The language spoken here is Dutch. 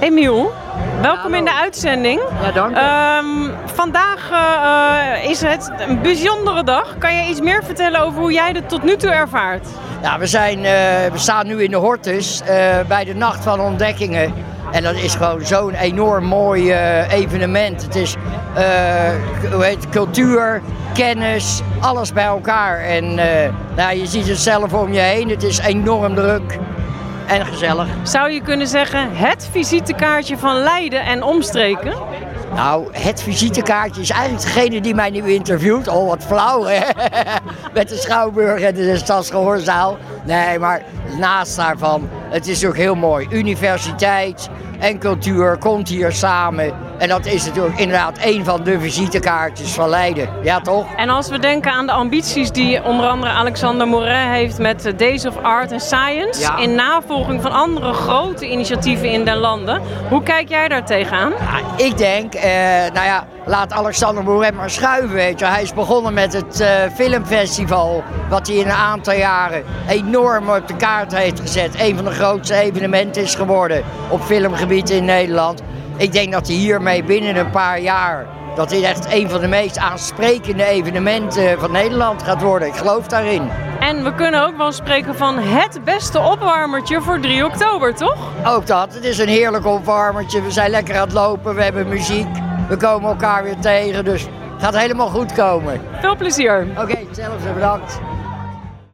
Emiel, welkom in de uitzending. Ja, dank je. Ehm, vandaag eh, is het een bijzondere dag. Kan je iets meer vertellen over hoe jij het tot nu toe ervaart? Ja, we, zijn, uh, we staan nu in de Hortus uh, bij de Nacht van Ontdekkingen. En dat is gewoon zo'n enorm mooi evenement. Het is hoe heet, cultuur, kennis, alles bij elkaar. En nou, je ziet het zelf om je heen. Het is enorm druk en gezellig. Zou je kunnen zeggen het visitekaartje van Leiden en omstreken? Nou, het visitekaartje is eigenlijk degene die mij nu interviewt. Oh, wat flauw, hè? Met de Schouwburg en de Stadsgehoorzaal. Nee, maar naast daarvan, het is ook heel mooi. Universiteit en cultuur komt hier samen. En dat is natuurlijk inderdaad een van de visitekaartjes van Leiden. Ja, toch? En als we denken aan de ambities die onder andere Alexander Moret heeft met Days of Art and Science. In navolging van andere grote initiatieven in de landen. Hoe kijk jij daar tegenaan? Ja, ik denk, eh, nou ja, laat Alexander Moret maar schuiven. Weet je. Hij is begonnen met het uh, filmfestival. Wat hij in een aantal jaren enorm op de kaart heeft gezet. Een van de grootste evenementen is geworden op filmgebied in Nederland. Ik denk dat hij hiermee binnen een paar jaar dat dit echt een van de meest aansprekende evenementen van Nederland gaat worden. Ik geloof daarin. En we kunnen ook wel spreken van het beste opwarmertje voor 3 oktober, toch? Ook dat. Het is een heerlijk opwarmertje. We zijn lekker aan het lopen, we hebben muziek. We komen elkaar weer tegen, dus het gaat helemaal goed komen. Veel plezier. Oké, okay, hetzelfde bedankt.